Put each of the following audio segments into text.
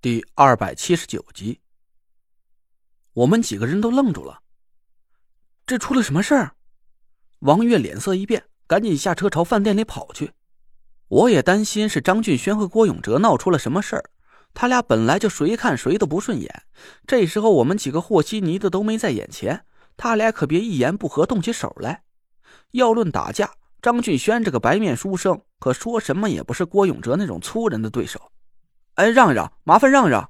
第二百七十九集，我们几个人都愣住了。这出了什么事儿？王月脸色一变，赶紧下车朝饭店里跑去。我也担心是张俊轩和郭永哲闹出了什么事儿。他俩本来就谁看谁都不顺眼，这时候我们几个和稀泥的都没在眼前，他俩可别一言不合动起手来。要论打架，张俊轩这个白面书生可说什么也不是郭永哲那种粗人的对手。哎，让一让，麻烦让一让！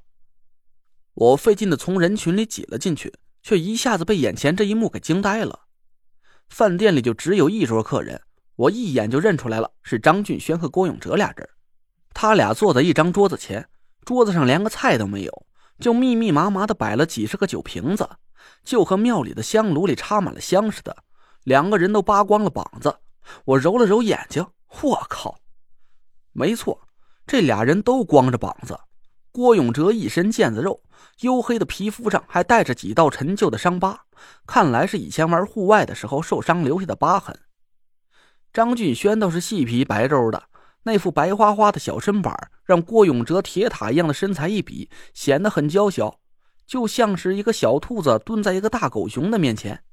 我费劲的从人群里挤了进去，却一下子被眼前这一幕给惊呆了。饭店里就只有一桌客人，我一眼就认出来了，是张俊轩和郭永哲俩人。他俩坐在一张桌子前，桌子上连个菜都没有，就密密麻麻的摆了几十个酒瓶子，就和庙里的香炉里插满了香似的。两个人都扒光了膀子，我揉了揉眼睛，我靠，没错。这俩人都光着膀子，郭永哲一身腱子肉，黝黑的皮肤上还带着几道陈旧的伤疤，看来是以前玩户外的时候受伤留下的疤痕。张俊轩倒是细皮白肉的，那副白花花的小身板让郭永哲铁塔一样的身材一比，显得很娇小，就像是一个小兔子蹲在一个大狗熊的面前。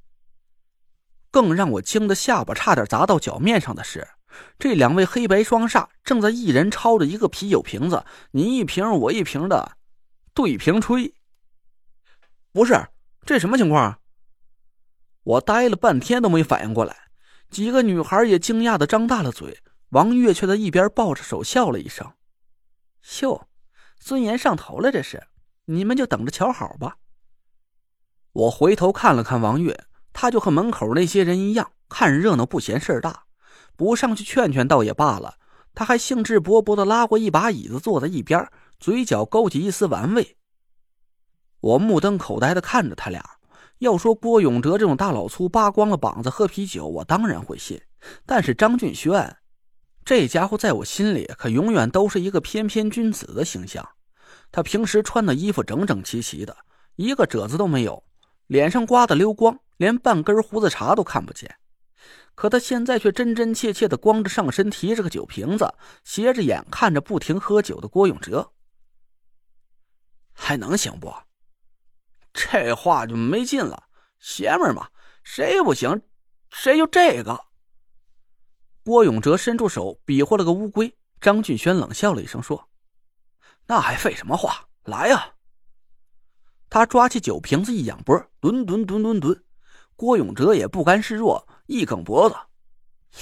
更让我惊得下巴差点砸到脚面上的是。这两位黑白双煞正在一人抄着一个啤酒瓶子，你一瓶我一瓶的对瓶吹。不是，这什么情况？我呆了半天都没反应过来，几个女孩也惊讶的张大了嘴。王月却在一边抱着手笑了一声：“哟，尊严上头了，这是，你们就等着瞧好吧。”我回头看了看王月，他就和门口那些人一样，看热闹不嫌事儿大。不上去劝劝倒也罢了，他还兴致勃勃的拉过一把椅子坐在一边，嘴角勾起一丝玩味。我目瞪口呆的看着他俩。要说郭永哲这种大老粗扒光了膀子喝啤酒，我当然会信。但是张俊轩，这家伙在我心里可永远都是一个翩翩君子的形象。他平时穿的衣服整整齐齐的，一个褶子都没有，脸上刮得溜光，连半根胡子茬都看不见。可他现在却真真切切的光着上身，提着个酒瓶子，斜着眼看着不停喝酒的郭永哲，还能行不？这话就没劲了。邪门嘛，谁不行，谁就这个。郭永哲伸出手比划了个乌龟，张俊轩冷笑了一声说：“那还废什么话？来呀！”他抓起酒瓶子一仰脖，吨吨吨吨吨。郭永哲也不甘示弱。一梗脖子，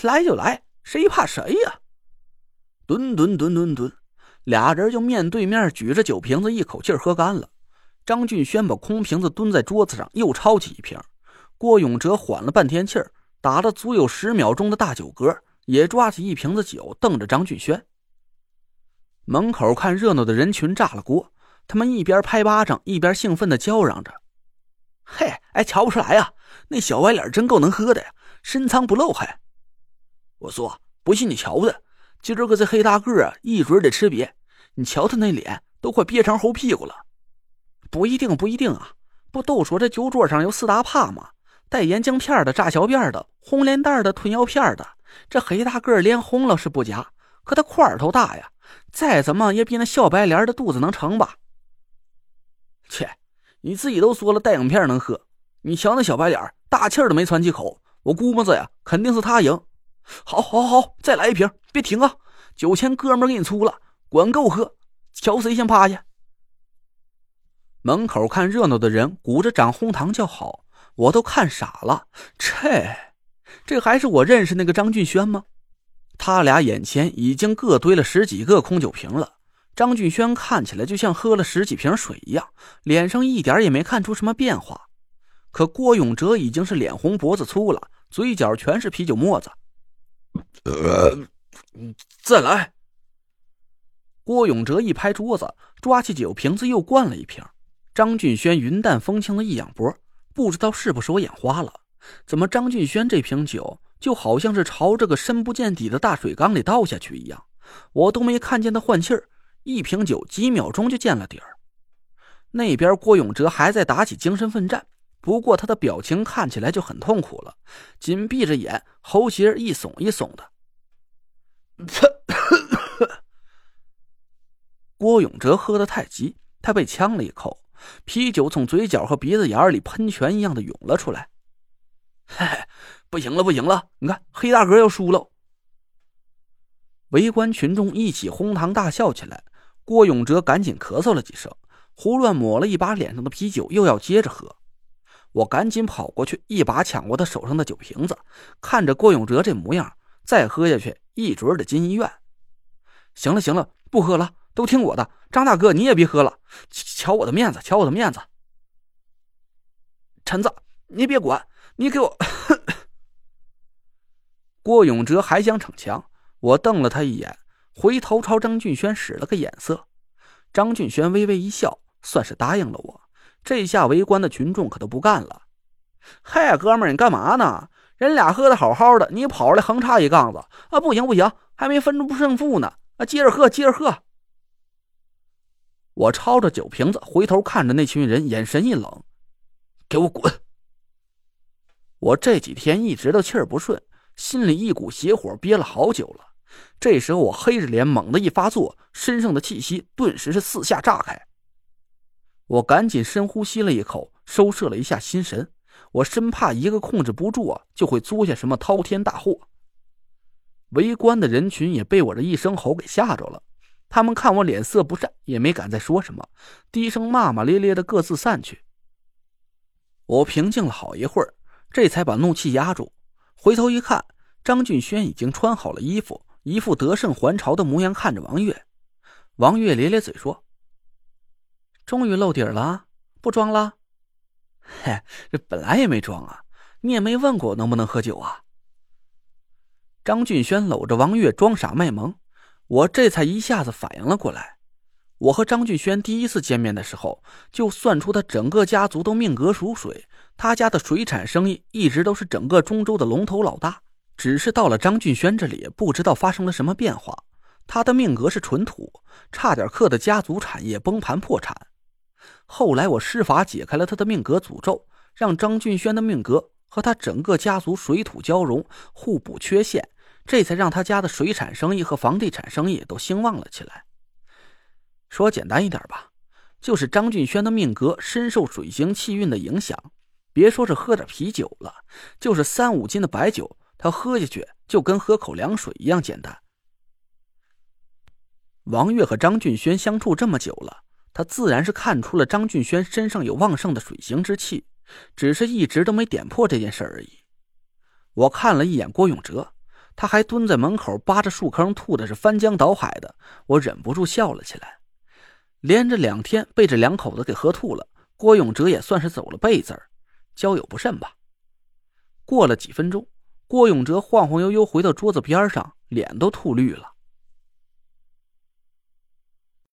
来就来，谁怕谁呀？吨吨吨吨吨，俩人就面对面举着酒瓶子，一口气喝干了。张俊轩把空瓶子蹲在桌子上，又抄起一瓶。郭永哲缓了半天气儿，打了足有十秒钟的大酒嗝，也抓起一瓶子酒，瞪着张俊轩。门口看热闹的人群炸了锅，他们一边拍巴掌，一边兴奋的叫嚷着：“嘿，哎，瞧不出来呀，那小歪脸真够能喝的呀！”深藏不露，还我说不信你瞧他，今儿个这黑大个啊，一准得吃瘪。你瞧他那脸，都快憋成猴屁股了。不一定，不一定啊！不都说这酒桌上有四大怕吗？带岩浆片的、炸小辫的、红脸蛋的、吞药片的。这黑大个脸红了是不假，可他块头大呀，再怎么也比那小白脸的肚子能撑吧？切，你自己都说了带影片能喝，你瞧那小白脸，大气都没喘几口。我估摸着呀，肯定是他赢。好，好，好，再来一瓶，别停啊！酒钱哥们给你出了，管够喝。瞧谁先趴下。门口看热闹的人鼓着掌哄堂叫好，我都看傻了。这，这还是我认识那个张俊轩吗？他俩眼前已经各堆了十几个空酒瓶了。张俊轩看起来就像喝了十几瓶水一样，脸上一点也没看出什么变化。可郭永哲已经是脸红脖子粗了。嘴角全是啤酒沫子，呃，再来。郭永哲一拍桌子，抓起酒瓶子又灌了一瓶。张俊轩云淡风轻的一仰脖，不知道是不是我眼花了，怎么张俊轩这瓶酒就好像是朝这个深不见底的大水缸里倒下去一样，我都没看见他换气儿，一瓶酒几秒钟就见了底儿。那边郭永哲还在打起精神奋战。不过他的表情看起来就很痛苦了，紧闭着眼，喉结一耸一耸的。郭永哲喝得太急，他被呛了一口，啤酒从嘴角和鼻子眼里喷泉一样的涌了出来。嘿，不行了，不行了！你看，黑大哥要输了。围观群众一起哄堂大笑起来。郭永哲赶紧咳嗽了几声，胡乱抹了一把脸上的啤酒，又要接着喝。我赶紧跑过去，一把抢过他手上的酒瓶子，看着郭永哲这模样，再喝下去一准得进医院。行了行了，不喝了，都听我的。张大哥，你也别喝了，瞧我的面子，瞧我的面子。陈子，你别管，你给我。郭永哲还想逞强，我瞪了他一眼，回头朝张俊轩使了个眼色。张俊轩微微一笑，算是答应了我。这下围观的群众可都不干了。嗨，哥们儿，你干嘛呢？人俩喝的好好的，你跑来横插一杠子啊！不行不行，还没分出胜负呢啊！接着喝，接着喝。我抄着酒瓶子，回头看着那群人，眼神一冷：“给我滚！”我这几天一直都气儿不顺，心里一股邪火憋了好久了。这时候我黑着脸，猛地一发作，身上的气息顿时是四下炸开。我赶紧深呼吸了一口，收摄了一下心神。我生怕一个控制不住啊，就会作下什么滔天大祸。围观的人群也被我这一声吼给吓着了，他们看我脸色不善，也没敢再说什么，低声骂骂咧咧的各自散去。我平静了好一会儿，这才把怒气压住，回头一看，张俊轩已经穿好了衣服，一副得胜还朝的模样，看着王月。王月咧咧嘴说。终于露底了，不装了。嘿，这本来也没装啊，你也没问过能不能喝酒啊。张俊轩搂着王月装傻卖萌，我这才一下子反应了过来。我和张俊轩第一次见面的时候，就算出他整个家族都命格属水，他家的水产生意一直都是整个中州的龙头老大。只是到了张俊轩这里，不知道发生了什么变化，他的命格是纯土，差点克的家族产业崩盘破产。后来我施法解开了他的命格诅咒，让张俊轩的命格和他整个家族水土交融，互补缺陷，这才让他家的水产生意和房地产生意都兴旺了起来。说简单一点吧，就是张俊轩的命格深受水星气运的影响，别说是喝点啤酒了，就是三五斤的白酒，他喝下去就跟喝口凉水一样简单。王月和张俊轩相处这么久了。他自然是看出了张俊轩身上有旺盛的水行之气，只是一直都没点破这件事而已。我看了一眼郭永哲，他还蹲在门口扒着树坑吐的是翻江倒海的，我忍不住笑了起来。连着两天被这两口子给喝吐了，郭永哲也算是走了背字儿，交友不慎吧。过了几分钟，郭永哲晃晃悠悠回到桌子边上，脸都吐绿了。